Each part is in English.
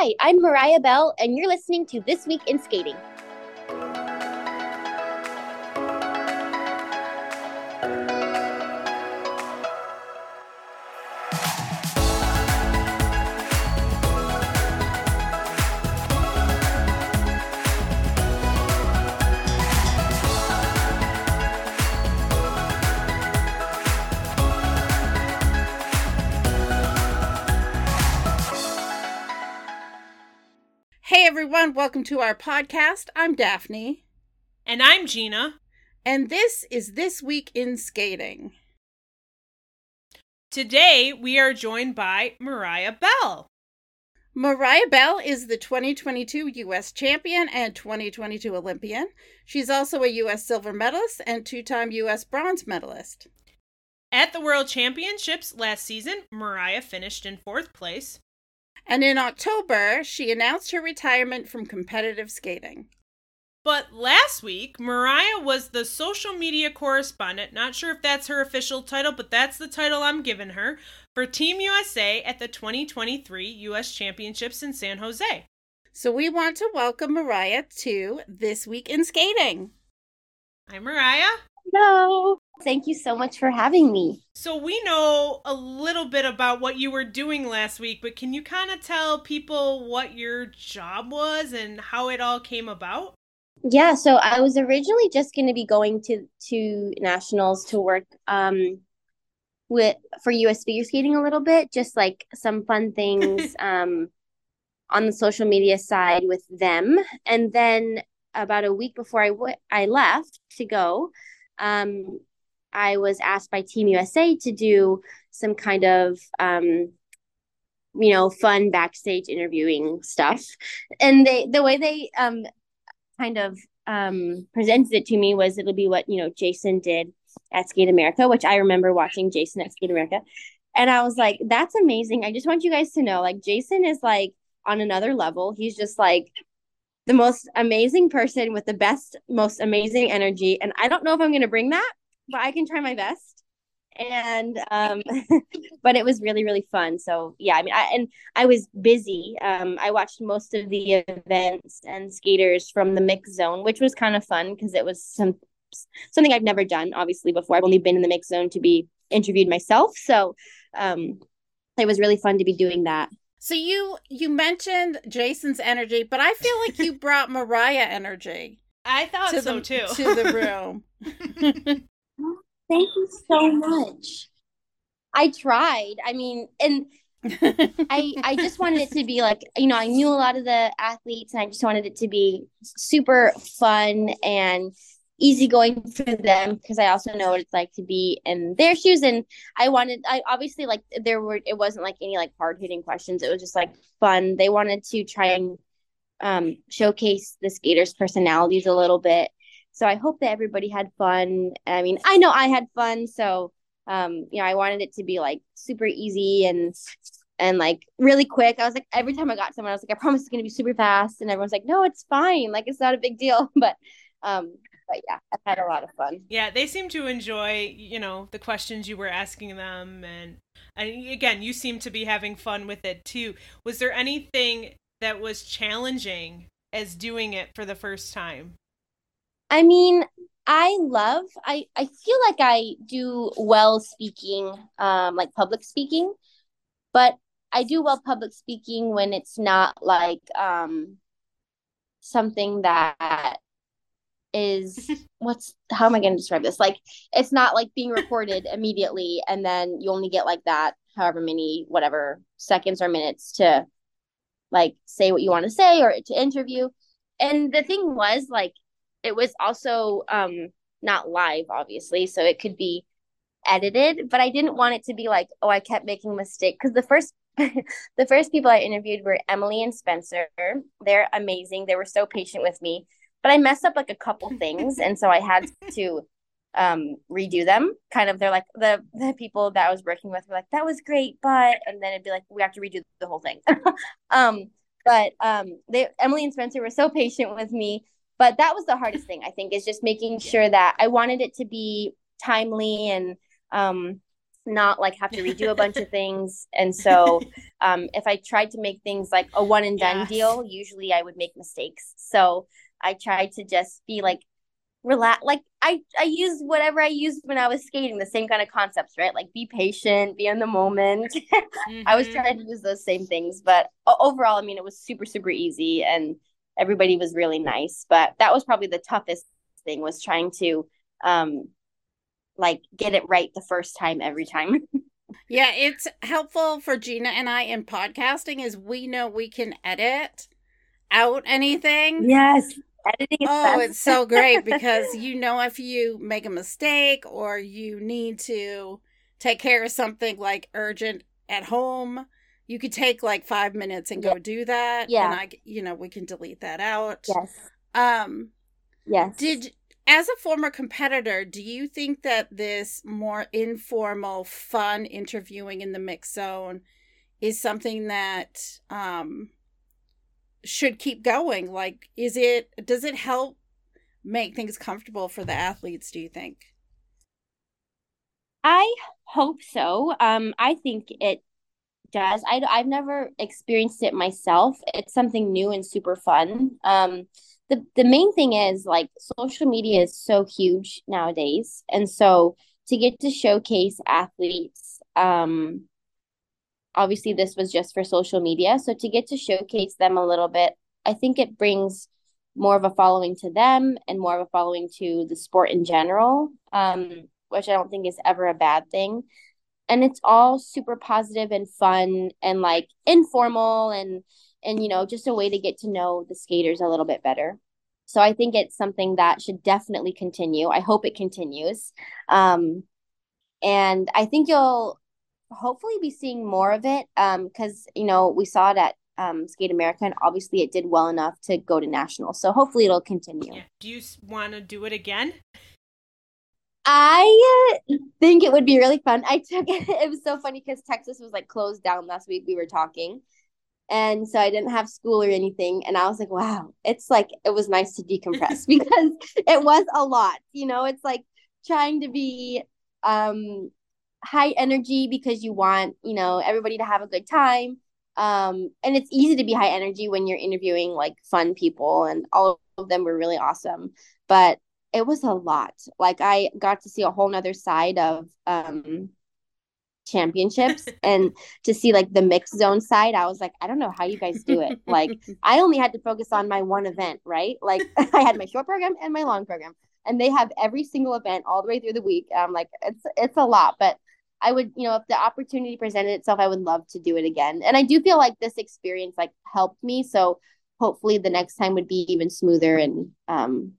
Hi, I'm Mariah Bell, and you're listening to This Week in Skating. Everyone, welcome to our podcast. I'm Daphne. And I'm Gina. And this is This Week in Skating. Today we are joined by Mariah Bell. Mariah Bell is the 2022 U.S. champion and 2022 Olympian. She's also a U.S. silver medalist and two time U.S. bronze medalist. At the World Championships last season, Mariah finished in fourth place. And in October, she announced her retirement from competitive skating. But last week, Mariah was the social media correspondent. Not sure if that's her official title, but that's the title I'm giving her for Team USA at the 2023 US Championships in San Jose. So we want to welcome Mariah to This Week in Skating. Hi, Mariah. Hello. Thank you so much for having me. So, we know a little bit about what you were doing last week, but can you kind of tell people what your job was and how it all came about? Yeah, so I was originally just going to be going to to nationals to work um with for US figure skating a little bit, just like some fun things um on the social media side with them. And then about a week before I, w- I left to go, um, I was asked by Team USA to do some kind of, um, you know, fun backstage interviewing stuff. And they, the way they um, kind of um, presented it to me was it'll be what, you know, Jason did at Skate America, which I remember watching Jason at Skate America. And I was like, that's amazing. I just want you guys to know, like, Jason is like on another level. He's just like the most amazing person with the best, most amazing energy. And I don't know if I'm going to bring that, but I can try my best. And, um, but it was really, really fun. So yeah, I mean, I, and I was busy. Um, I watched most of the events and skaters from the mix zone, which was kind of fun because it was some, something I've never done, obviously, before. I've only been in the mix zone to be interviewed myself. So, um, it was really fun to be doing that. So you you mentioned Jason's energy, but I feel like you brought Mariah energy. I thought to so the, too. To the room. Thank you so much. I tried. I mean, and I I just wanted it to be like, you know, I knew a lot of the athletes and I just wanted it to be super fun and easygoing for them because I also know what it's like to be in their shoes. And I wanted, I obviously like there were, it wasn't like any like hard hitting questions. It was just like fun. They wanted to try and um, showcase the skaters' personalities a little bit. So I hope that everybody had fun. I mean, I know I had fun. So, um, you know, I wanted it to be like super easy and and like really quick. I was like, every time I got someone, I was like, I promise it's gonna be super fast. And everyone's like, no, it's fine. Like it's not a big deal. But um, but yeah, I've had a lot of fun. Yeah, they seem to enjoy, you know, the questions you were asking them and and again, you seem to be having fun with it too. Was there anything that was challenging as doing it for the first time? I mean, I love I I feel like I do well speaking um like public speaking, but I do well public speaking when it's not like um something that is what's how am I going to describe this? Like it's not like being recorded immediately and then you only get like that however many whatever seconds or minutes to like say what you want to say or to interview. And the thing was like it was also um not live obviously, so it could be edited, but I didn't want it to be like oh I kept making mistake cuz the first the first people I interviewed were Emily and Spencer. They're amazing. They were so patient with me but I messed up like a couple things, and so I had to um redo them. Kind of, they're like the the people that I was working with were like, "That was great," but and then it'd be like, "We have to redo the whole thing." um, but um, they Emily and Spencer were so patient with me. But that was the hardest thing I think is just making sure that I wanted it to be timely and um not like have to redo a bunch of things. And so um, if I tried to make things like a one and done yes. deal, usually I would make mistakes. So I tried to just be like relax like I I used whatever I used when I was skating, the same kind of concepts, right? Like be patient, be in the moment. mm-hmm. I was mm-hmm. trying to use those same things, but overall, I mean, it was super super easy and everybody was really nice. But that was probably the toughest thing was trying to um like get it right the first time every time. yeah, it's helpful for Gina and I in podcasting is we know we can edit out anything. Yes. Editing oh, it's so great because you know if you make a mistake or you need to take care of something like urgent at home, you could take like five minutes and go yeah. do that. Yeah. And I, you know, we can delete that out. Yes. Um, yes. Did as a former competitor, do you think that this more informal, fun interviewing in the mix zone is something that um, should keep going? Like, is it, does it help make things comfortable for the athletes, do you think? I hope so. Um, I think it does. I, I've never experienced it myself. It's something new and super fun. Um, the the main thing is like social media is so huge nowadays and so to get to showcase athletes um obviously this was just for social media. So to get to showcase them a little bit i think it brings more of a following to them and more of a following to the sport in general um which i don't think is ever a bad thing. And it's all super positive and fun and like informal and and you know just a way to get to know the skaters a little bit better. So i think it's something that should definitely continue. I hope it continues. Um, and i think you'll hopefully be seeing more of it Um because um, you know we saw it at um, skate america and obviously it did well enough to go to national so hopefully it'll continue yeah. do you want to do it again I think it would be really fun. I took it. it was so funny because Texas was like closed down last week. We were talking, and so I didn't have school or anything. And I was like, wow, it's like it was nice to decompress because it was a lot. You know, it's like trying to be um high energy because you want, you know, everybody to have a good time. Um, and it's easy to be high energy when you're interviewing like fun people, and all of them were really awesome. But it was a lot. Like I got to see a whole nother side of um championships and to see like the mixed zone side i was like i don't know how you guys do it like i only had to focus on my one event right like i had my short program and my long program and they have every single event all the way through the week i'm like it's it's a lot but i would you know if the opportunity presented itself i would love to do it again and i do feel like this experience like helped me so hopefully the next time would be even smoother and um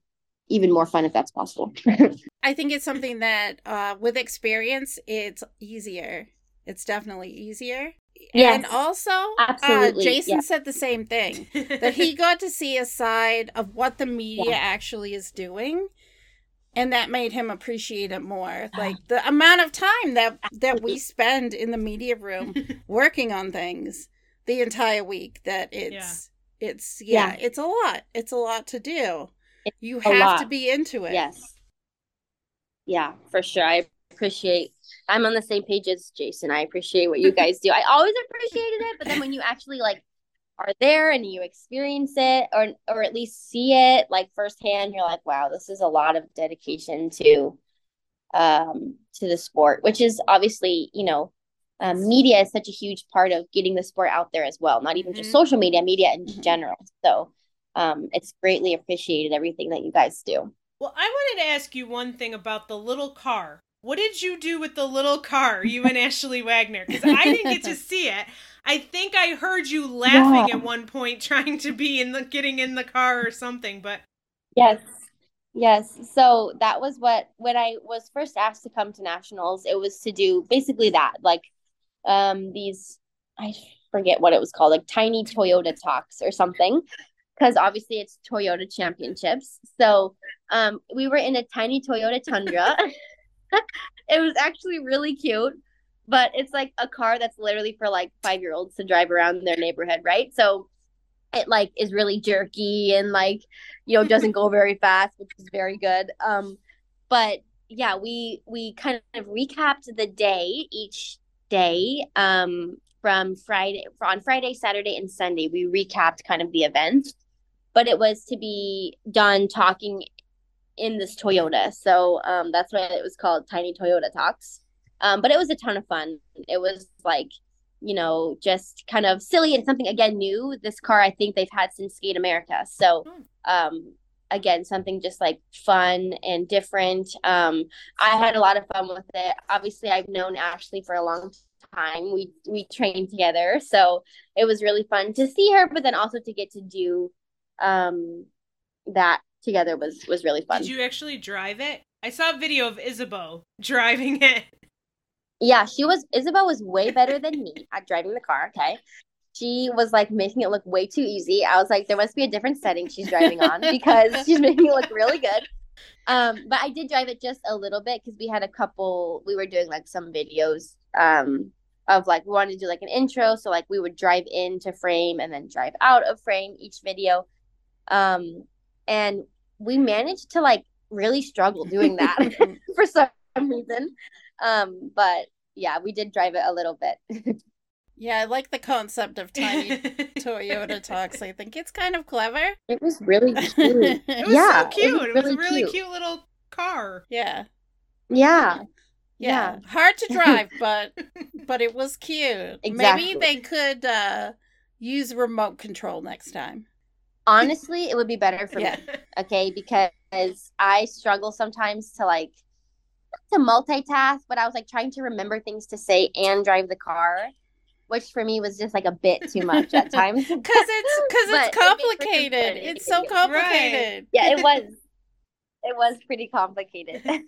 even more fun if that's possible. I think it's something that uh, with experience, it's easier. It's definitely easier. Yes, and also, uh, Jason yeah. said the same thing that he got to see a side of what the media yeah. actually is doing, and that made him appreciate it more. Ah. Like the amount of time that ah. that we spend in the media room working on things the entire week. That it's yeah. it's yeah, it's a lot. It's a lot to do you have to be into it. Yes. Yeah, for sure. I appreciate I'm on the same page as Jason. I appreciate what you guys do. I always appreciated it, but then when you actually like are there and you experience it or or at least see it like firsthand, you're like, wow, this is a lot of dedication to um to the sport, which is obviously, you know, um, media is such a huge part of getting the sport out there as well. Not even mm-hmm. just social media, media in mm-hmm. general. So um, it's greatly appreciated everything that you guys do. Well, I wanted to ask you one thing about the little car. What did you do with the little car, you and Ashley Wagner? Because I didn't get to see it. I think I heard you laughing yeah. at one point, trying to be in the getting in the car or something. But yes, yes. So that was what when I was first asked to come to nationals. It was to do basically that, like um these. I forget what it was called, like tiny Toyota talks or something because obviously it's Toyota Championships. So um, we were in a tiny Toyota Tundra. it was actually really cute, but it's like a car that's literally for like five year olds to drive around their neighborhood, right? So it like is really jerky and like you know doesn't go very fast, which is very good. Um, but yeah, we we kind of recapped the day each day um from Friday on Friday, Saturday, and Sunday. We recapped kind of the event, but it was to be done talking in this Toyota. So um, that's why it was called Tiny Toyota Talks. Um, but it was a ton of fun. It was like, you know, just kind of silly and something again new. This car, I think they've had since Skate America. So, hmm. um, again, something just like fun and different. Um, I had a lot of fun with it. Obviously, I've known Ashley for a long time. We we trained together, so it was really fun to see her, but then also to get to do um, that together was was really fun. Did you actually drive it? I saw a video of Isabeau driving it. Yeah, she was Isabeau was way better than me at driving the car. Okay. She was like making it look way too easy. I was like, there must be a different setting she's driving on because she's making it look really good. Um, but I did drive it just a little bit because we had a couple. We were doing like some videos um of like we wanted to do like an intro, so like we would drive into frame and then drive out of frame each video. Um, and we managed to like really struggle doing that for some reason. Um, but yeah, we did drive it a little bit. yeah, I like the concept of tiny Toyota talks. I think it's kind of clever. It was really cute. it was yeah, so cute. It was, really it was a really cute. cute little car. Yeah. Yeah. Yeah. yeah. Hard to drive, but but it was cute. Exactly. Maybe they could uh use remote control next time honestly, it would be better for yeah. me. Okay, because I struggle sometimes to like to multitask, but I was like trying to remember things to say and drive the car, which for me was just like a bit too much at times. Because it's because it's complicated. It's so complicated. Right. Yeah, it was. It was pretty complicated.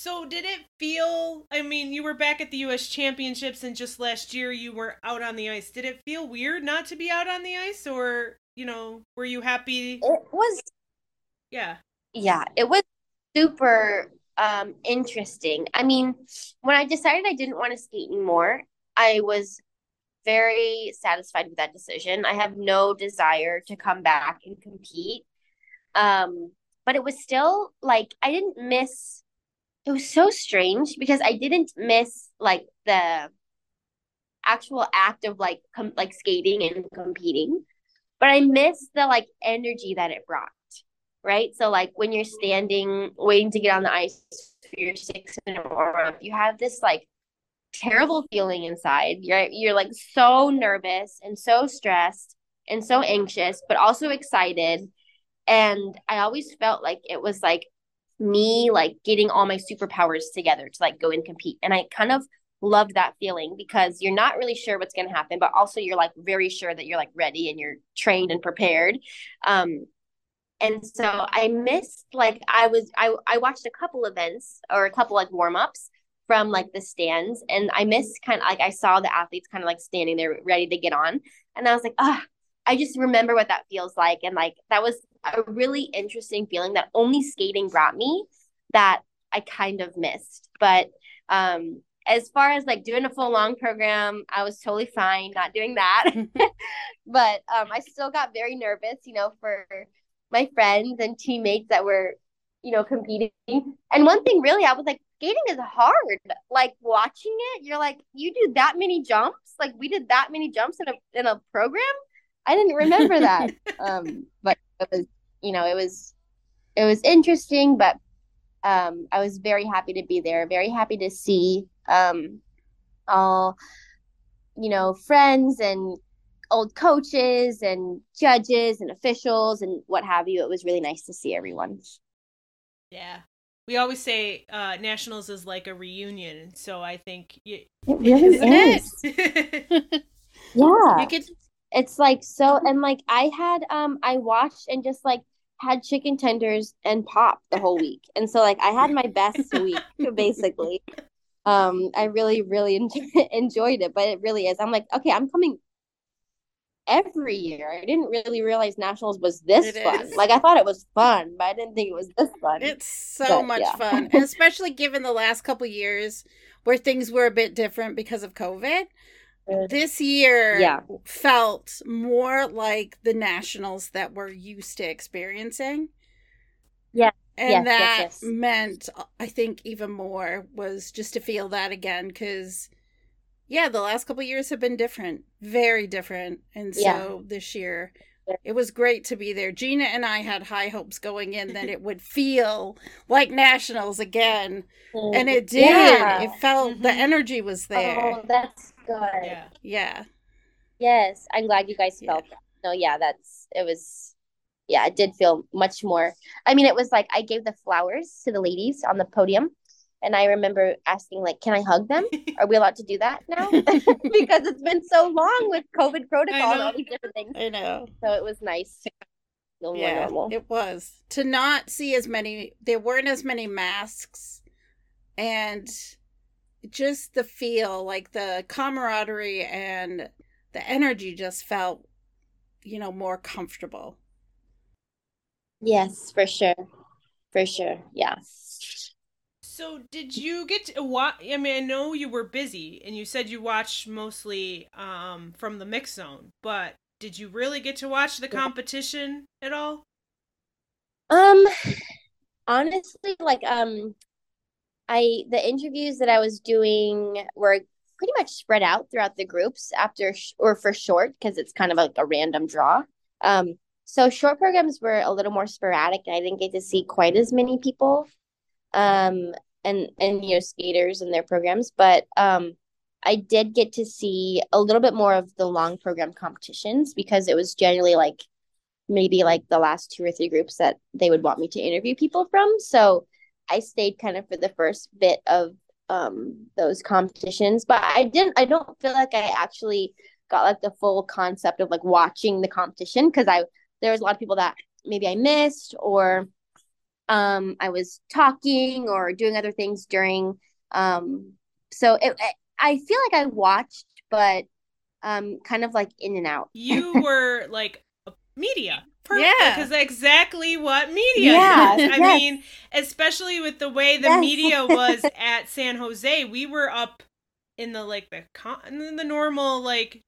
So did it feel I mean, you were back at the US Championships and just last year you were out on the ice. Did it feel weird not to be out on the ice or, you know, were you happy? It was Yeah. Yeah, it was super um interesting. I mean, when I decided I didn't want to skate anymore, I was very satisfied with that decision. I have no desire to come back and compete. Um but it was still like I didn't miss it was so strange because I didn't miss like the actual act of like com- like skating and competing, but I missed the like energy that it brought. Right. So like when you're standing waiting to get on the ice for your six minute warm up, you have this like terrible feeling inside. You're you're like so nervous and so stressed and so anxious, but also excited. And I always felt like it was like me like getting all my superpowers together to like go and compete. And I kind of loved that feeling because you're not really sure what's going to happen, but also you're like very sure that you're like ready and you're trained and prepared. Um, and so I missed like I was I I watched a couple events or a couple like warm ups from like the stands, and I missed kind of like I saw the athletes kind of like standing there ready to get on, and I was like, ah, I just remember what that feels like, and like that was a really interesting feeling that only skating brought me that I kind of missed. But um, as far as like doing a full long program, I was totally fine not doing that. but um, I still got very nervous, you know, for my friends and teammates that were, you know, competing. And one thing really, I was like, skating is hard. Like watching it, you're like, you do that many jumps. Like we did that many jumps in a in a program. I didn't remember that. um, but it was you know it was it was interesting but um i was very happy to be there very happy to see um all you know friends and old coaches and judges and officials and what have you. It was really nice to see everyone. Yeah. We always say uh nationals is like a reunion so i think you, it really is. Yeah. You could it's like so and like i had um i watched and just like had chicken tenders and pop the whole week. And so like i had my best week basically. Um i really really enjoy, enjoyed it but it really is. I'm like okay i'm coming every year i didn't really realize nationals was this it fun is. like i thought it was fun but i didn't think it was this fun it's so but, much yeah. fun and especially given the last couple years where things were a bit different because of covid this year yeah. felt more like the nationals that we're used to experiencing. Yeah. And yes, that yes, yes. meant, I think, even more was just to feel that again because, yeah, the last couple years have been different, very different. And so yeah. this year, it was great to be there. Gina and I had high hopes going in that it would feel like nationals again, and it did. Yeah. It felt mm-hmm. the energy was there. Oh, that's good. Yeah. Yeah. Yes, I'm glad you guys felt yeah. that. No, yeah, that's it was. Yeah, it did feel much more. I mean, it was like I gave the flowers to the ladies on the podium, and I remember asking, like, can I hug them? Are we allowed to do that now? because it's been so long with COVID protocol and all these different things. I know. So it was nice. yeah, it was to not see as many. There weren't as many masks, and just the feel, like the camaraderie and the energy, just felt, you know, more comfortable. Yes, for sure, for sure. Yeah. So did you get to watch? I mean, I know you were busy, and you said you watched mostly um, from the mix zone, but did you really get to watch the competition at all? Um, honestly, like um, I the interviews that I was doing were pretty much spread out throughout the groups after sh- or for short because it's kind of like a random draw. Um, so short programs were a little more sporadic, and I didn't get to see quite as many people. Um, and and you know skaters and their programs but um i did get to see a little bit more of the long program competitions because it was generally like maybe like the last two or three groups that they would want me to interview people from. So i stayed kind of for the first bit of um those competitions but i didn't i don't feel like i actually got like the full concept of like watching the competition because i there was a lot of people that maybe i missed or um, I was talking or doing other things during. Um, so it, I feel like I watched, but um, kind of like in and out. You were like media. Perfect, yeah, because exactly what media yeah, is. I yes. mean, especially with the way the yes. media was at San Jose, we were up in the like the con- the normal like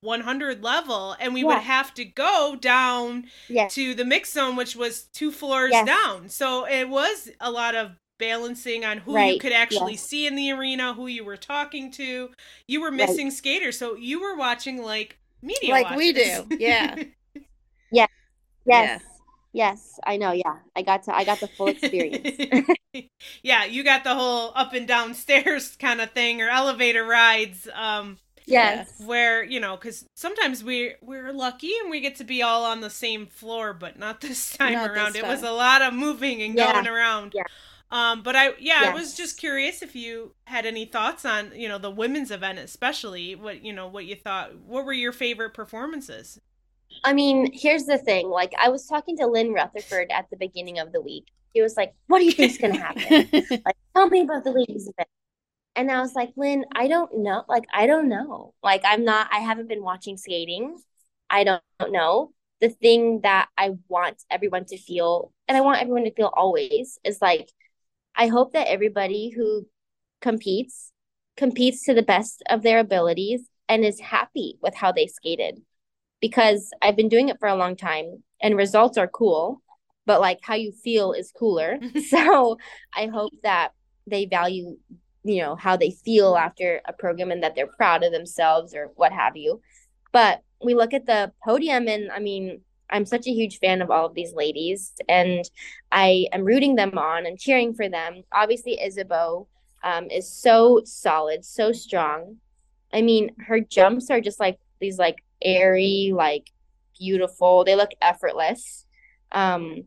100 level and we yeah. would have to go down yes. to the mix zone which was two floors yes. down so it was a lot of balancing on who right. you could actually yes. see in the arena who you were talking to you were missing right. skaters so you were watching like media like watchers. we do yeah yeah yes yes i know yeah i got to i got the full experience yeah you got the whole up and down stairs kind of thing or elevator rides um Yes. Where, you know, because sometimes we we're lucky and we get to be all on the same floor, but not this time not around. This time. It was a lot of moving and yeah. going around. Yeah. Um, but I yeah, yes. I was just curious if you had any thoughts on, you know, the women's event especially. What you know, what you thought what were your favorite performances? I mean, here's the thing. Like I was talking to Lynn Rutherford at the beginning of the week. He was like, What do you think's gonna happen? like, tell me about the ladies event. And I was like, Lynn, I don't know. Like, I don't know. Like, I'm not, I haven't been watching skating. I don't, don't know. The thing that I want everyone to feel, and I want everyone to feel always, is like, I hope that everybody who competes competes to the best of their abilities and is happy with how they skated. Because I've been doing it for a long time and results are cool, but like how you feel is cooler. so I hope that they value you know how they feel after a program and that they're proud of themselves or what have you. But we look at the podium and i mean i'm such a huge fan of all of these ladies and i am rooting them on and cheering for them. Obviously isabeau um, is so solid so strong. I mean her jumps are just like these like airy like beautiful. They look effortless um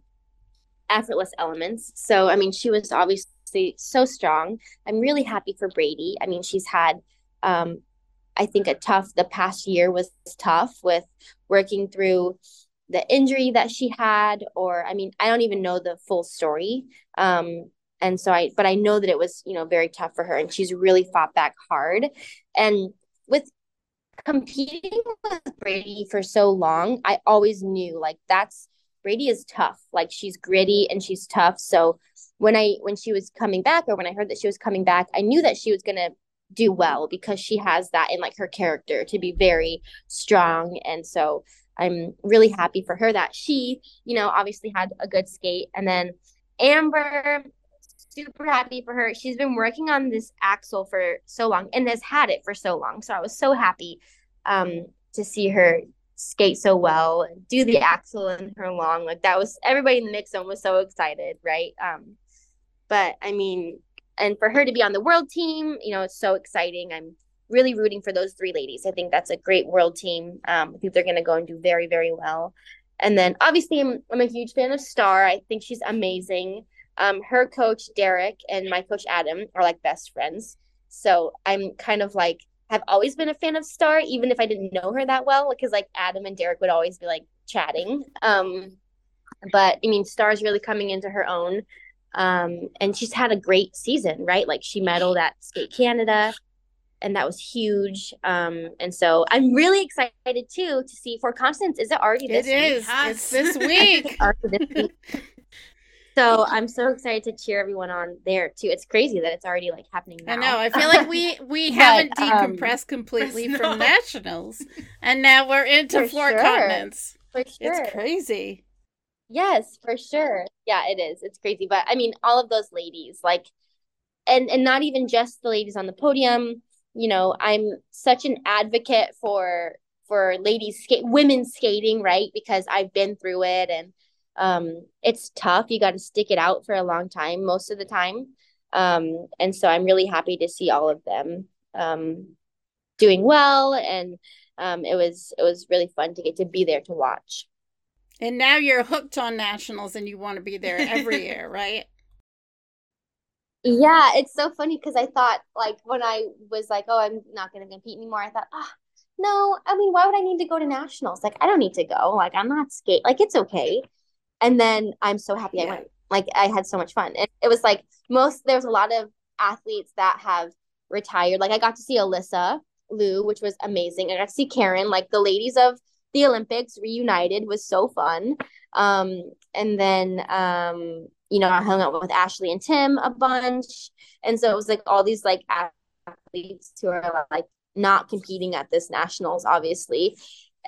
effortless elements. So i mean she was obviously so strong. I'm really happy for Brady. I mean, she's had, um, I think, a tough, the past year was tough with working through the injury that she had, or I mean, I don't even know the full story. Um, and so I, but I know that it was, you know, very tough for her and she's really fought back hard. And with competing with Brady for so long, I always knew like that's Brady is tough. Like she's gritty and she's tough. So when I when she was coming back or when I heard that she was coming back, I knew that she was gonna do well because she has that in like her character to be very strong. And so I'm really happy for her that she, you know, obviously had a good skate and then Amber, super happy for her. She's been working on this Axel for so long and has had it for so long. So I was so happy um, to see her skate so well and do the Axel in her long. Like that was everybody in the mix zone was so excited, right? Um, but I mean, and for her to be on the world team, you know, it's so exciting. I'm really rooting for those three ladies. I think that's a great world team. Um, I think they're going to go and do very, very well. And then obviously, I'm, I'm a huge fan of Starr. I think she's amazing. Um, her coach, Derrick, and my coach, Adam, are like best friends. So I'm kind of like, have always been a fan of Starr, even if I didn't know her that well, because like Adam and Derrick would always be like chatting. Um, but I mean, Starr's really coming into her own. Um, and she's had a great season, right? Like she medaled at Skate Canada and that was huge. Um, and so I'm really excited too to see Four Continents. Is it already this it week? Is. It's this week. this week. so I'm so excited to cheer everyone on there too. It's crazy that it's already like happening now. I know. I feel like we we haven't um, decompressed um, completely from nationals, and now we're into Four sure. Continents. For sure, it's crazy. Yes, for sure. Yeah, it is. It's crazy, but I mean, all of those ladies, like, and and not even just the ladies on the podium. You know i'm such an advocate for for ladies skate women skating right? Because i've been through it and um it's tough. You got to stick it out for a long time most of the time. Um and so i'm really happy to see all of them um doing well. And um it was it was really fun to get to be there to watch and now you're hooked on nationals and you want to be there every year right yeah, it's so funny because I thought like when I was like, oh, I'm not going to compete anymore. I thought, oh, no. I mean, why would I need to go to nationals? Like, I don't need to go. Like, I'm not skate. Like, it's okay. And then I'm so happy yeah. I went. Like, I had so much fun. And it was like most. There's a lot of athletes that have retired. Like, I got to see Alysa Liu, which was amazing. I got to see Karen. Like, the ladies of the Olympics reunited was so fun. Um, and then um you know, I hung out with Ashley and Tim a bunch. And so it was like all these like athletes who are like not competing at this nationals, obviously.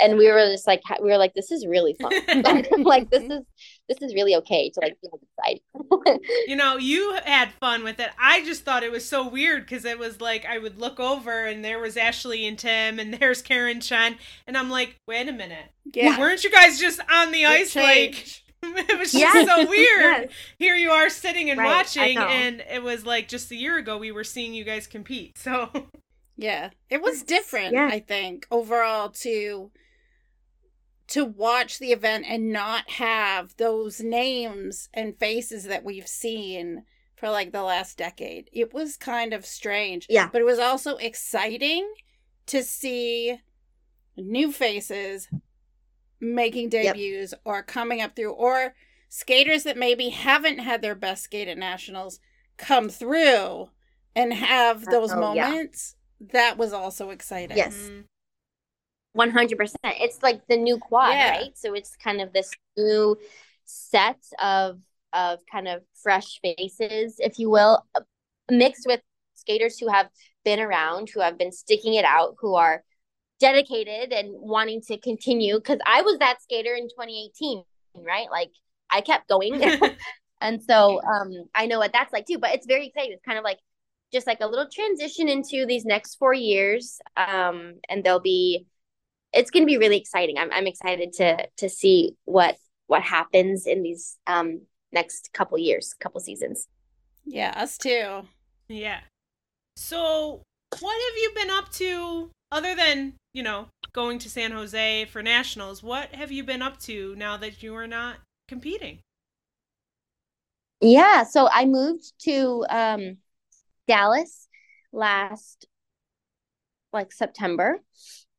And we were just like, we were like, this is really fun. like, this is this is really okay to like be on the side. you know, you had fun with it. I just thought it was so weird because it was like I would look over and there was Ashley and Tim and there's Karen Chen, and I'm like, wait a minute, yeah, weren't you guys just on the ice like? it was just yes. so weird. yes. Here you are sitting and right, watching, and it was like just a year ago we were seeing you guys compete. So yeah, it was different. Yeah. I think overall to to watch the event and not have those names and faces that we've seen for like the last decade. It was kind of strange. Yeah, but it was also exciting to see new faces making debuts yep. or coming up through, or skaters that maybe haven't had their best skate at nationals come through and have uh, those oh, moments. Yeah. That was also exciting. Yes. Mm-hmm. Mm-hmm. One hundred percent. It's like the new quad, yeah. right? So it's kind of this new set of of kind of fresh faces, if you will, mixed with skaters who have been around, who have been sticking it out, who are dedicated and wanting to continue because I was that skater in 2018, right? Like I kept going. and so um I know what that's like too, but it's very exciting. It's kind of like just like a little transition into these next four years. Um and there'll be it's gonna be really exciting. I'm I'm excited to to see what what happens in these um next couple years, couple seasons. Yeah, us too. Yeah. So what have you been up to other than you know, going to San Jose for nationals, what have you been up to now that you are not competing? Yeah, so I moved to um, Dallas last like September.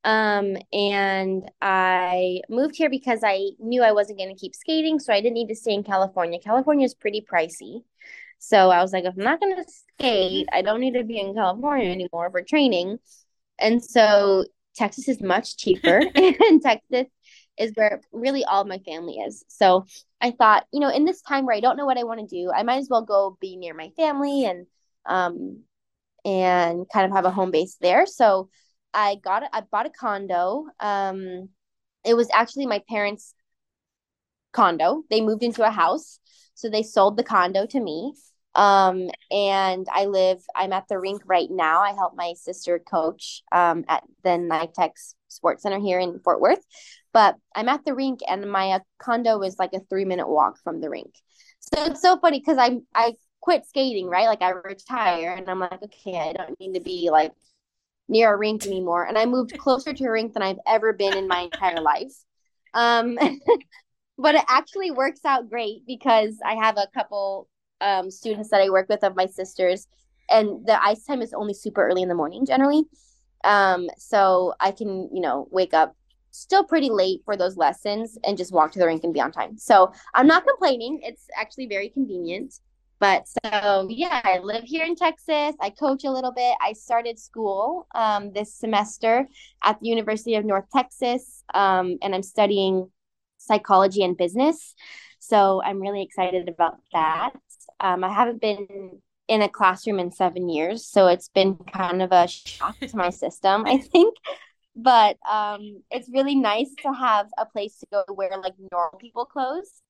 Um, and I moved here because I knew I wasn't going to keep skating, so I didn't need to stay in California. California is pretty pricey. So I was like, if I'm not going to skate, I don't need to be in California anymore for training. And so Texas is much cheaper, and Texas is where really all my family is. So I thought, you know, in this time where I don't know what I want to do, I might as well go be near my family and um and kind of have a home base there. So I got I bought a condo. Um it was actually my parents condo. They moved into a house. So they sold the condo to me. Um, and I live, I'm at the rink right now. I help my sister coach um, at the NYTEX Sports Center here in Fort Worth. But I'm at the rink and my uh, condo is like a three minute walk from the rink. So it's so funny because I I quit skating, right? Like I retire and I'm like, okay, I don't need to be like near a rink anymore. And I moved closer to a rink than I've ever been in my entire life. Um, but it actually works out great because I have a couple um, students that I work with of my sisters, and the ice time is only super early in the morning generally. Um, so I can, you know, wake up still pretty late for those lessons and just walk to the rink and be on time. So I'm not complaining. It's actually very convenient. But so yeah, I live here in Texas. I coach a little bit. I started school um, this semester at the University of North Texas, um, and I'm studying psychology and business. So I'm really excited about that. Um, I haven't been in a classroom in seven years, so it's been kind of a shock to my system, I think. But um, it's really nice to have a place to go wear like normal people clothes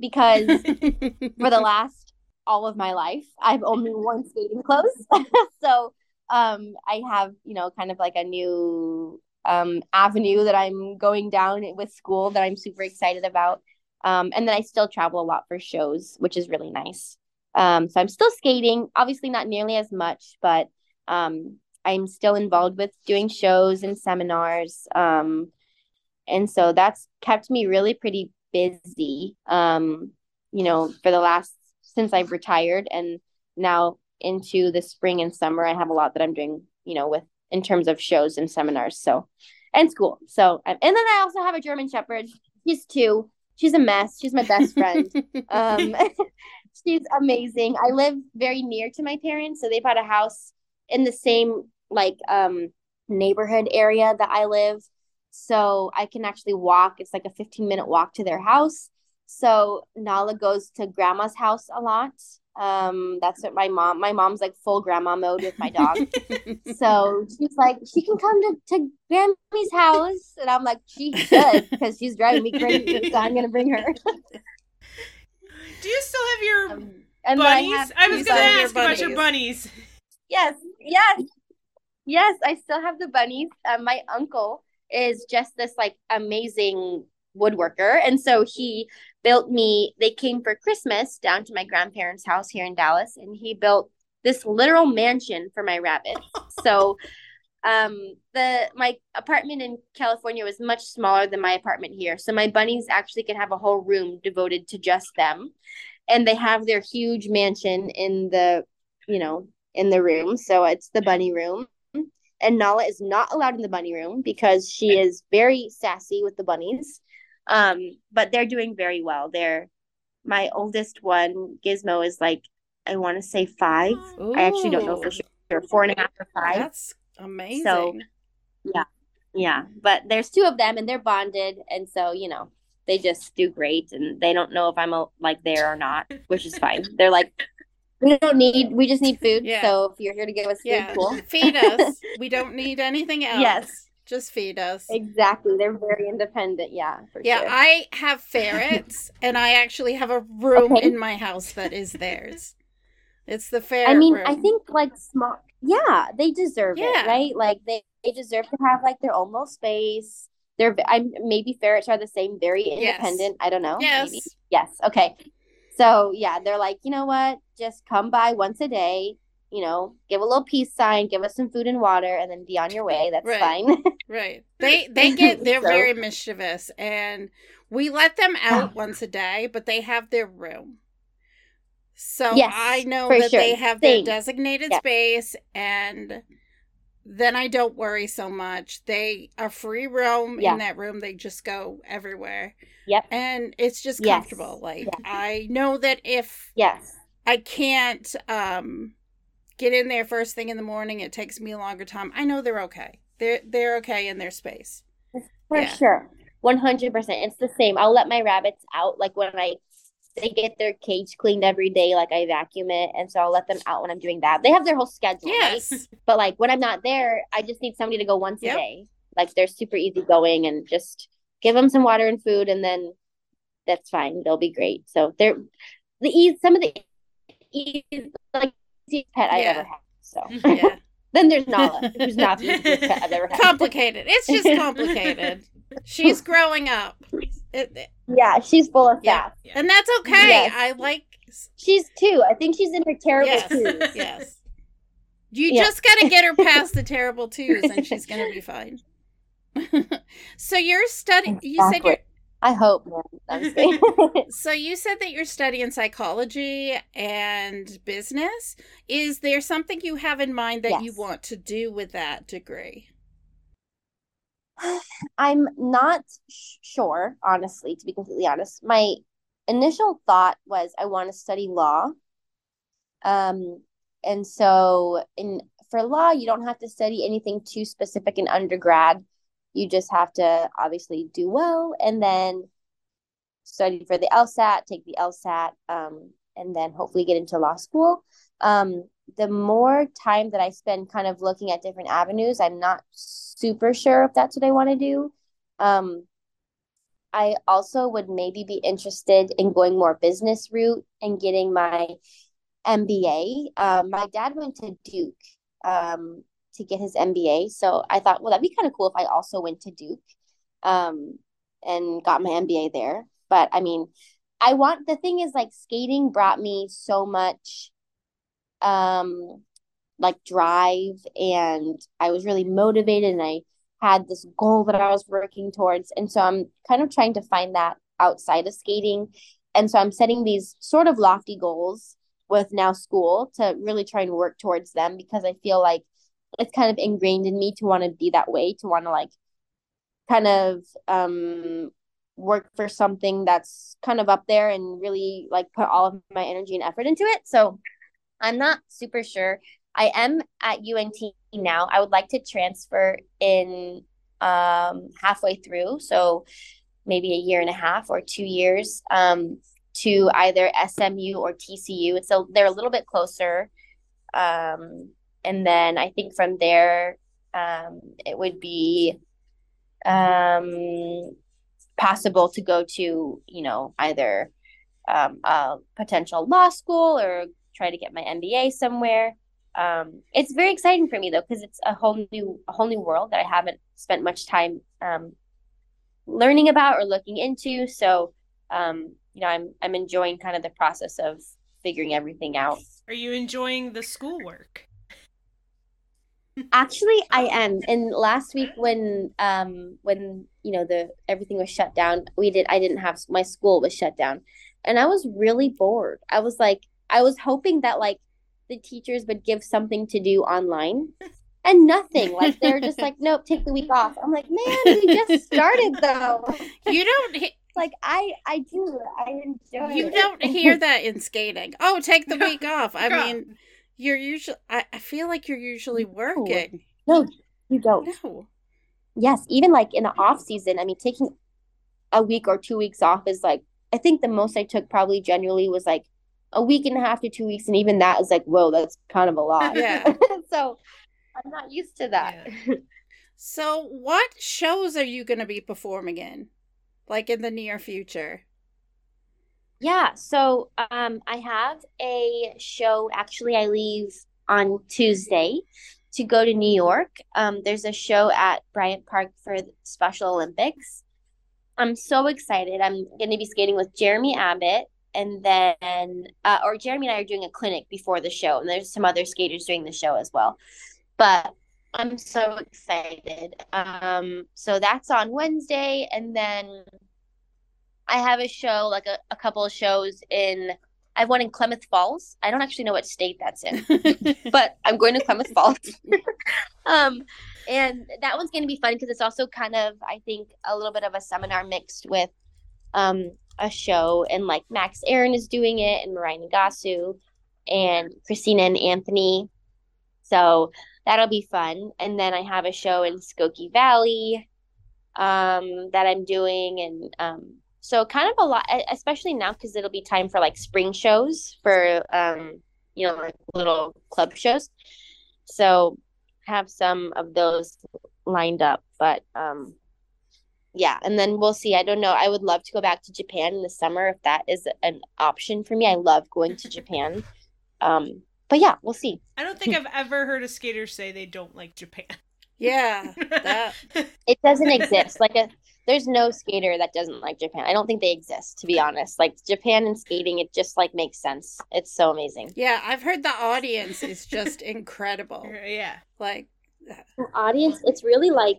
because for the last all of my life, I've only worn skating clothes. so um, I have, you know, kind of like a new um, avenue that I'm going down with school that I'm super excited about. Um, and then I still travel a lot for shows, which is really nice. Um, so I'm still skating, obviously not nearly as much, but um, I'm still involved with doing shows and seminars. Um, and so that's kept me really pretty busy, um, you know, for the last since I've retired and now into the spring and summer, I have a lot that I'm doing, you know, with in terms of shows and seminars. So, and school. So, and then I also have a German Shepherd. She's two. She's a mess. She's my best friend. um, she's amazing. I live very near to my parents, so they bought a house in the same like um neighborhood area that I live. So I can actually walk. It's like a 15 minute walk to their house. So Nala goes to grandma's house a lot. Um, that's what my mom. My mom's like full grandma mode with my dog. so she's like, she can come to to Grammy's house, and I'm like, she should because she's driving me crazy. so I'm gonna bring her. Do you still have your um, bunnies? I, I was gonna ask about your bunnies. Yes, yes, yes. I still have the bunnies. Uh, my uncle is just this like amazing woodworker, and so he built me, they came for Christmas down to my grandparents' house here in Dallas, and he built this literal mansion for my rabbits. so um the my apartment in California was much smaller than my apartment here. So my bunnies actually can have a whole room devoted to just them. And they have their huge mansion in the, you know, in the room. So it's the bunny room. And Nala is not allowed in the bunny room because she is very sassy with the bunnies. Um, but they're doing very well. They're my oldest one, Gizmo, is like I want to say five. Ooh. I actually don't know for sure. Four and a half or five. That's amazing. So yeah. Yeah. But there's two of them and they're bonded and so, you know, they just do great and they don't know if I'm a, like there or not, which is fine. They're like we don't need we just need food. Yeah. So if you're here to give us food, cool. Feed us. we don't need anything else. Yes. Just feed us. Exactly. They're very independent. Yeah. yeah. Sure. I have ferrets, and I actually have a room okay. in my house that is theirs. It's the fair. I mean, room. I think like small. Yeah, they deserve yeah. it, right? Like they, they deserve to have like their own little space. They're. I maybe ferrets are the same, very independent. Yes. I don't know. Yes. Maybe. Yes. Okay. So yeah, they're like, you know what? Just come by once a day you know, give a little peace sign, give us some food and water, and then be on your way. That's right. fine. right. They they get they're so. very mischievous, and we let them out once a day, but they have their room. So yes, I know that sure. they have Same. their designated yeah. space, and then I don't worry so much. They are free roam yeah. in that room. They just go everywhere. Yep. And it's just comfortable. Yes. Like yeah. I know that if yes I can't um get in there first thing in the morning. It takes me a longer time. I know they're okay. They're they're okay in their space. For yeah. sure. 100%. It's the same. I'll let my rabbits out like when I they get their cage cleaned every day like I vacuum it and so I'll let them out when I'm doing that. They have their whole schedule, yes. Right? But like when I'm not there, I just need somebody to go once yep. a day. Like they're super easy going and just give them some water and food and then that's fine. They'll be great. So they're the ease, some of the ease, easiest pet yeah. I ever had. So yeah. then there's Nala, who's not the easiest pet I've ever had. Complicated. It's just complicated. she's growing up. It, it, yeah, she's full of yeah. yeah. and that's okay. Yes. I like. She's two. I think she's in her terrible yes. twos. yes. You yeah. just got to get her past the terrible twos, and she's gonna be fine. so you're studying. You said you're. I hope. so you said that you're studying psychology and business. Is there something you have in mind that yes. you want to do with that degree? I'm not sure, honestly, to be completely honest. My initial thought was I want to study law. Um, and so in for law, you don't have to study anything too specific in undergrad. You just have to obviously do well and then study for the LSAT, take the LSAT, um, and then hopefully get into law school. Um, the more time that I spend kind of looking at different avenues, I'm not super sure if that's what I want to do. Um, I also would maybe be interested in going more business route and getting my MBA. Um, my dad went to Duke um, to get his MBA, so I thought, well, that'd be kind of cool if I also went to Duke um, and got my MBA there. But I mean, I want the thing is like skating brought me so much um like drive and I was really motivated and I had this goal that I was working towards. And so I'm kind of trying to find that outside of skating. And so I'm setting these sort of lofty goals with now school to really try and work towards them because I feel like it's kind of ingrained in me to want to be that way, to want to like kind of um work for something that's kind of up there and really like put all of my energy and effort into it. So I'm not super sure. I am at UNT now. I would like to transfer in um halfway through, so maybe a year and a half or 2 years um to either SMU or TCU. So they're a little bit closer. Um and then I think from there um it would be um possible to go to, you know, either um, a potential law school or try to get my MBA somewhere. Um, it's very exciting for me though because it's a whole new a whole new world that I haven't spent much time um, learning about or looking into. So um, you know, I'm I'm enjoying kind of the process of figuring everything out. Are you enjoying the schoolwork? Actually, I am. And last week when um when you know the everything was shut down, we did I didn't have my school was shut down. And I was really bored. I was like I was hoping that like the teachers would give something to do online and nothing. Like they're just like, nope, take the week off. I'm like, man, we just started though. You don't like I I do. I enjoy You it. don't hear that in skating. Oh, take the week off. I mean you're usually. I, I feel like you're usually working. No, you don't. No. Yes, even like in the off season. I mean, taking a week or two weeks off is like. I think the most I took probably generally was like a week and a half to two weeks, and even that is like, whoa, that's kind of a lot. Yeah. so I'm not used to that. Yeah. so, what shows are you going to be performing in, like in the near future? Yeah, so um, I have a show. Actually, I leave on Tuesday to go to New York. Um, there's a show at Bryant Park for Special Olympics. I'm so excited. I'm going to be skating with Jeremy Abbott, and then, uh, or Jeremy and I are doing a clinic before the show, and there's some other skaters doing the show as well. But I'm so excited. Um, so that's on Wednesday, and then I have a show, like a, a couple of shows in I have one in Klamath Falls. I don't actually know what state that's in, but I'm going to Klamath Falls. um, and that one's going to be fun because it's also kind of, I think, a little bit of a seminar mixed with um, a show. And like Max Aaron is doing it, and Mirai Nagasu, and Christina and Anthony. So that'll be fun. And then I have a show in Skokie Valley um, that I'm doing, and um, so kind of a lot, especially now because it'll be time for like spring shows for um, you know, like little club shows. So have some of those lined up, but um, yeah, and then we'll see. I don't know. I would love to go back to Japan in the summer if that is an option for me. I love going to Japan. Um, but yeah, we'll see. I don't think I've ever heard a skater say they don't like Japan. Yeah, that it doesn't exist. Like a there's no skater that doesn't like Japan. I don't think they exist, to be honest. Like Japan and skating, it just like makes sense. It's so amazing. Yeah, I've heard the audience is just incredible. Yeah, like the audience. It's really like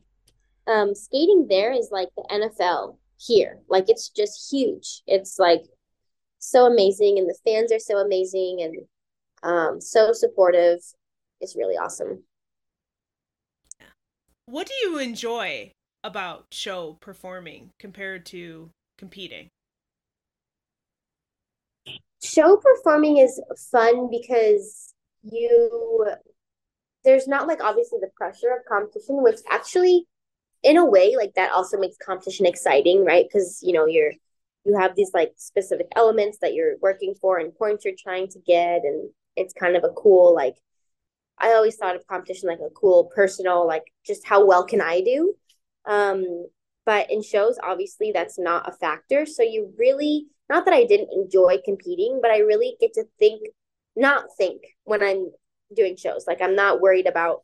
um, skating. There is like the NFL here. Like it's just huge. It's like so amazing, and the fans are so amazing and um, so supportive. It's really awesome. What do you enjoy about show performing compared to competing? Show performing is fun because you there's not like obviously the pressure of competition, which actually in a way like that also makes competition exciting, right? Because you know you're you have these like specific elements that you're working for and points you're trying to get and it's kind of a cool like I always thought of competition like a cool personal like just how well can I do um, but in shows, obviously, that's not a factor. So you really, not that I didn't enjoy competing, but I really get to think, not think when I'm doing shows. Like I'm not worried about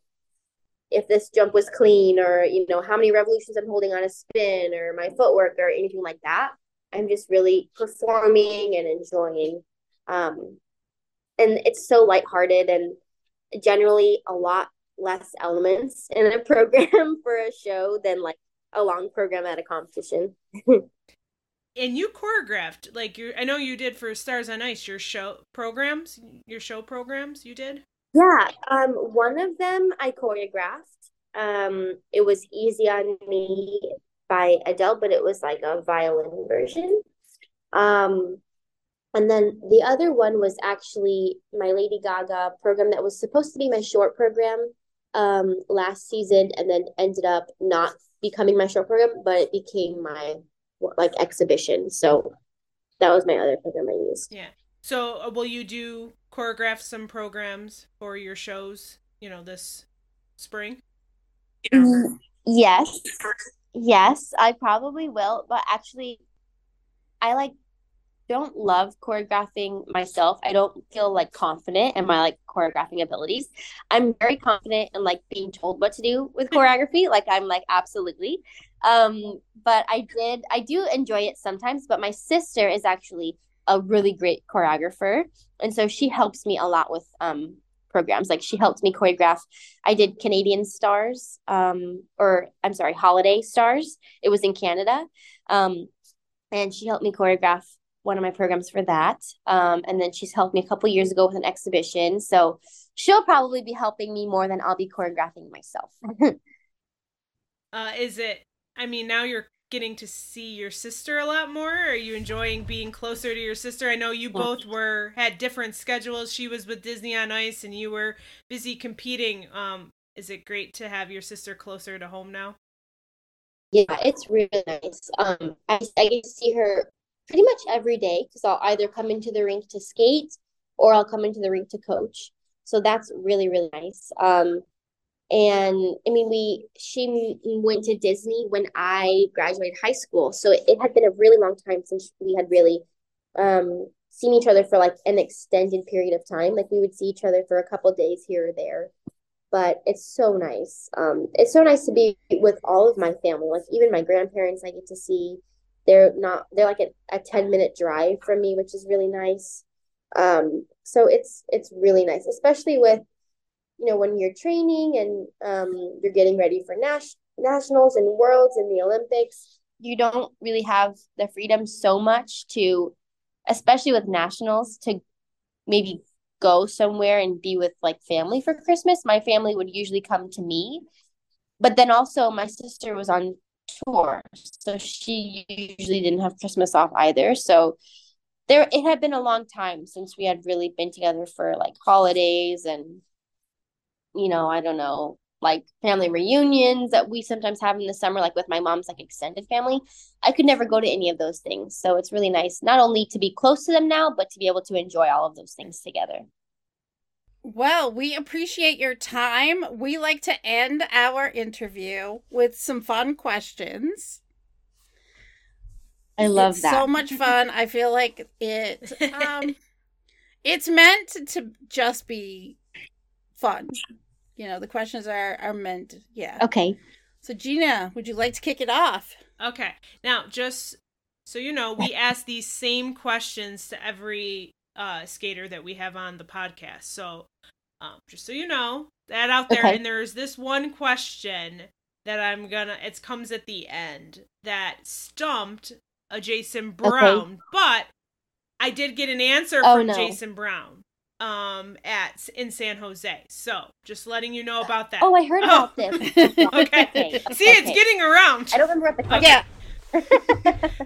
if this jump was clean or, you know, how many revolutions I'm holding on a spin or my footwork or anything like that. I'm just really performing and enjoying. Um, and it's so lighthearted and generally a lot less elements in a program for a show than like a long program at a competition. and you choreographed like you I know you did for Stars on Ice your show programs, your show programs you did? Yeah, um one of them I choreographed. Um it was Easy on Me by Adele, but it was like a violin version. Um and then the other one was actually my Lady Gaga program that was supposed to be my short program um, last season and then ended up not becoming my short program, but it became my like exhibition. So that was my other program I used. Yeah. So uh, will you do choreograph some programs for your shows, you know, this spring? Mm, yes. Yes, I probably will, but actually I like don't love choreographing myself. I don't feel like confident in my like choreographing abilities. I'm very confident in like being told what to do with choreography. Like I'm like absolutely. Um, but I did I do enjoy it sometimes, but my sister is actually a really great choreographer. And so she helps me a lot with um programs. Like she helped me choreograph. I did Canadian Stars, um, or I'm sorry, Holiday Stars. It was in Canada. Um, and she helped me choreograph one of my programs for that. Um, and then she's helped me a couple years ago with an exhibition. So she'll probably be helping me more than I'll be choreographing myself. uh, is it, I mean, now you're getting to see your sister a lot more. Are you enjoying being closer to your sister? I know you both were, had different schedules. She was with Disney on Ice and you were busy competing. Um, is it great to have your sister closer to home now? Yeah, it's really nice. Um, I, I get to see her pretty much every day because I'll either come into the rink to skate or I'll come into the rink to coach. So that's really really nice. Um, and I mean, we she went to Disney when I graduated high school, so it, it had been a really long time since we had really um, seen each other for like an extended period of time. Like we would see each other for a couple days here or there, but it's so nice. Um, it's so nice to be with all of my family, like even my grandparents. I get to see they're not they're like a, a 10 minute drive from me which is really nice. Um so it's it's really nice especially with you know when you're training and um you're getting ready for nas- nationals and worlds and the olympics you don't really have the freedom so much to especially with nationals to maybe go somewhere and be with like family for christmas. My family would usually come to me. But then also my sister was on tour. So she usually didn't have Christmas off either. So there it had been a long time since we had really been together for like holidays and you know, I don't know, like family reunions that we sometimes have in the summer, like with my mom's like extended family. I could never go to any of those things. So it's really nice not only to be close to them now, but to be able to enjoy all of those things together. Well, we appreciate your time. We like to end our interview with some fun questions. I love it's that. So much fun. I feel like it um it's meant to just be fun. You know, the questions are are meant yeah. Okay. So Gina, would you like to kick it off? Okay. Now, just so you know, we ask these same questions to every uh skater that we have on the podcast. So, um just so you know, that out there okay. and there's this one question that I'm gonna it comes at the end that stumped a Jason Brown, okay. but I did get an answer oh, from no. Jason Brown um at in San Jose. So just letting you know about that. Oh, I heard oh. about this. okay. okay. See, it's getting around. I don't remember what the question. Yeah.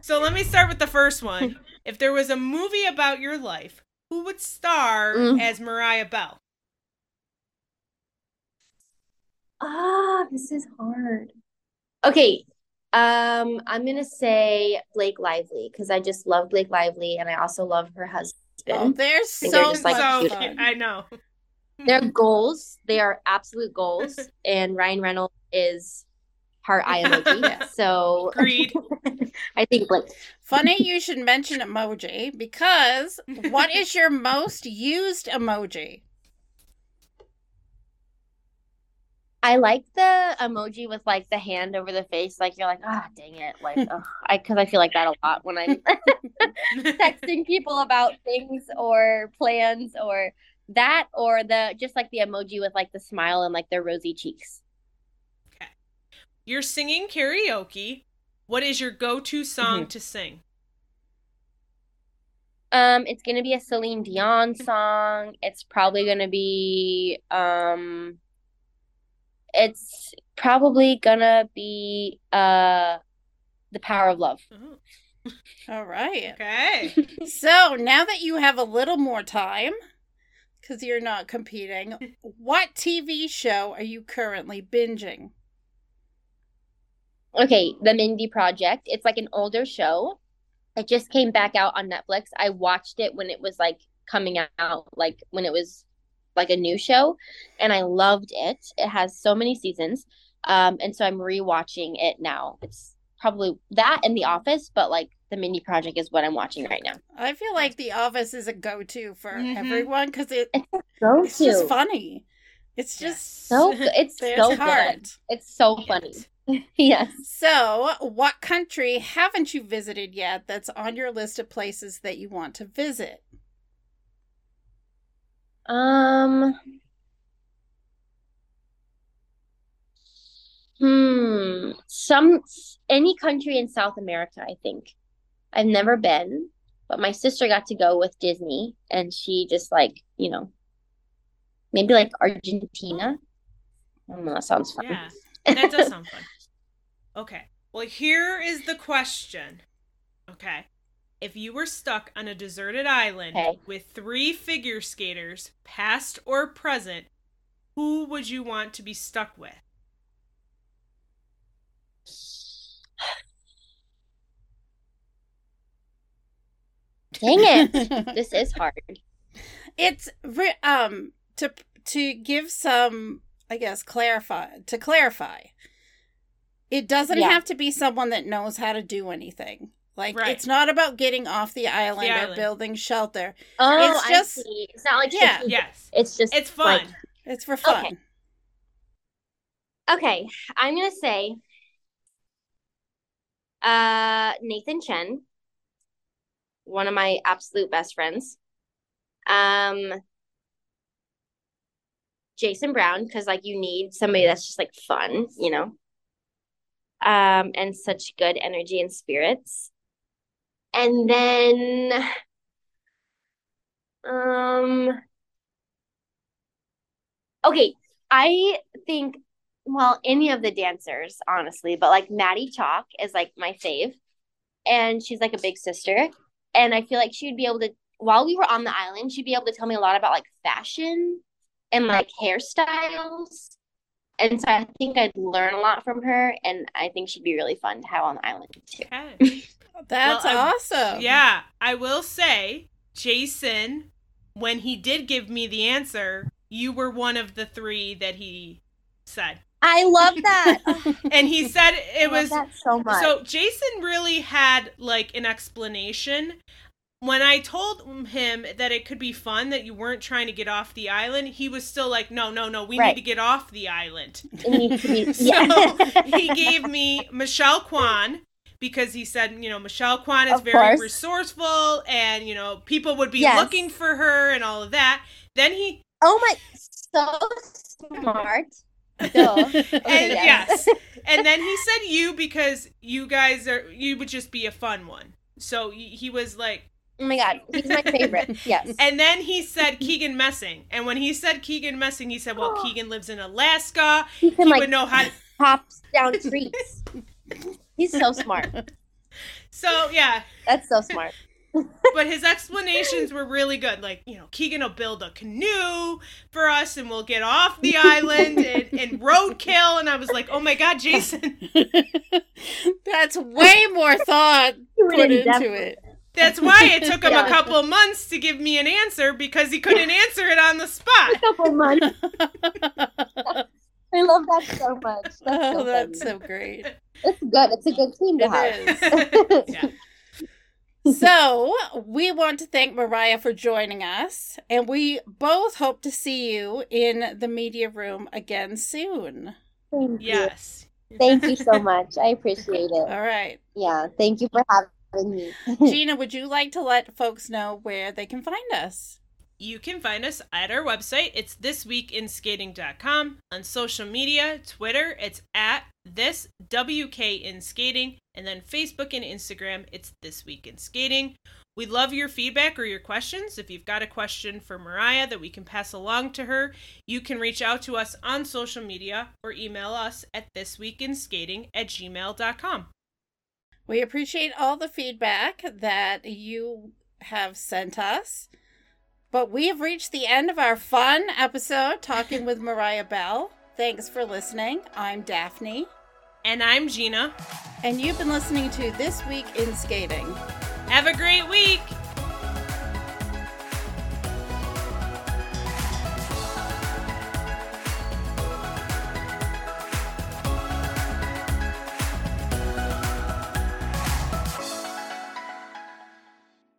so let me start with the first one. If there was a movie about your life, who would star mm. as Mariah Bell? Ah, this is hard. Okay, um, I'm gonna say Blake Lively because I just love Blake Lively and I also love her husband. Oh, they're so, they're just, like, so I know. They're goals. They are absolute goals. and Ryan Reynolds is heart eye emoji. So agreed. I think Blake. Funny you should mention emoji because what is your most used emoji? I like the emoji with like the hand over the face, like you're like, ah, oh, dang it, like. I because I feel like that a lot when I'm texting people about things or plans or that or the just like the emoji with like the smile and like their rosy cheeks. Okay, you're singing karaoke. What is your go-to song mm-hmm. to sing? Um, it's gonna be a Celine Dion song. It's probably gonna be um it's probably gonna be uh the power of love. Oh. All right. Okay. so now that you have a little more time, because you're not competing, what TV show are you currently binging? Okay, The Mindy Project. It's like an older show. It just came back out on Netflix. I watched it when it was like coming out, like when it was like a new show, and I loved it. It has so many seasons, um, and so I'm rewatching it now. It's probably that and The Office, but like the Mindy Project is what I'm watching right now. I feel like The Office is a go-to for mm-hmm. everyone because it, it's, it's just funny. It's just so good. It's so hard. good. It's so funny. yes. So, what country haven't you visited yet that's on your list of places that you want to visit? Um, hmm, some any country in South America, I think. I've never been, but my sister got to go with Disney and she just like, you know, maybe like Argentina. I don't know, that sounds fun. Yeah, that does sound fun. Okay. Well, here is the question. Okay. If you were stuck on a deserted island okay. with three figure skaters, past or present, who would you want to be stuck with? Dang it. this is hard. It's um to to give some I guess clarify to clarify. It doesn't yeah. have to be someone that knows how to do anything. Like right. it's not about getting off the island, the island. or building shelter. Oh, it's just it's not like yeah, yes. It's just it's fun. Like, it's for fun. Okay. okay, I'm gonna say, uh, Nathan Chen, one of my absolute best friends. Um, Jason Brown, because like you need somebody that's just like fun, you know, um, and such good energy and spirits. And then um okay, I think well, any of the dancers, honestly, but like Maddie Chock is like my fave. And she's like a big sister. And I feel like she would be able to while we were on the island, she'd be able to tell me a lot about like fashion and like hairstyles. And so I think I'd learn a lot from her and I think she'd be really fun to have on the island too. Okay. That's well, awesome. yeah, I will say, Jason, when he did give me the answer, you were one of the three that he said. I love that. and he said it was so much. So Jason really had like an explanation. When I told him that it could be fun that you weren't trying to get off the island, he was still like, "No, no, no, we right. need to get off the island." Be, so he gave me Michelle Kwan, because he said, you know, Michelle Kwan is of very course. resourceful and, you know, people would be yes. looking for her and all of that. Then he. Oh my. So smart. and yes. and then he said you because you guys are, you would just be a fun one. So he was like, Oh my god, he's my favorite. Yes. And then he said Keegan Messing, and when he said Keegan Messing, he said, "Well, Keegan lives in Alaska. He, can, he like, would know how to hop down trees." He's so smart. So yeah, that's so smart. but his explanations were really good. Like, you know, Keegan will build a canoe for us and we'll get off the island and, and roadkill. And I was like, oh my God, Jason. That's way more thought put into it. That's why it took him yeah. a couple months to give me an answer because he couldn't answer it on the spot. A couple months. I love that so much. That's oh, so that's so great. It's good. It's a good team to it have. So, we want to thank Mariah for joining us, and we both hope to see you in the media room again soon. Thank yes. You. Thank you so much. I appreciate it. All right. Yeah. Thank you for having me. Mm-hmm. Gina, would you like to let folks know where they can find us? You can find us at our website. It's thisweekinskating.com. On social media, Twitter, it's at this WK in skating, and then Facebook and Instagram, it's this week in skating. We love your feedback or your questions. If you've got a question for Mariah that we can pass along to her, you can reach out to us on social media or email us at thisweekinskating at gmail.com. We appreciate all the feedback that you have sent us. But we have reached the end of our fun episode talking with Mariah Bell. Thanks for listening. I'm Daphne. And I'm Gina. And you've been listening to This Week in Skating. Have a great week.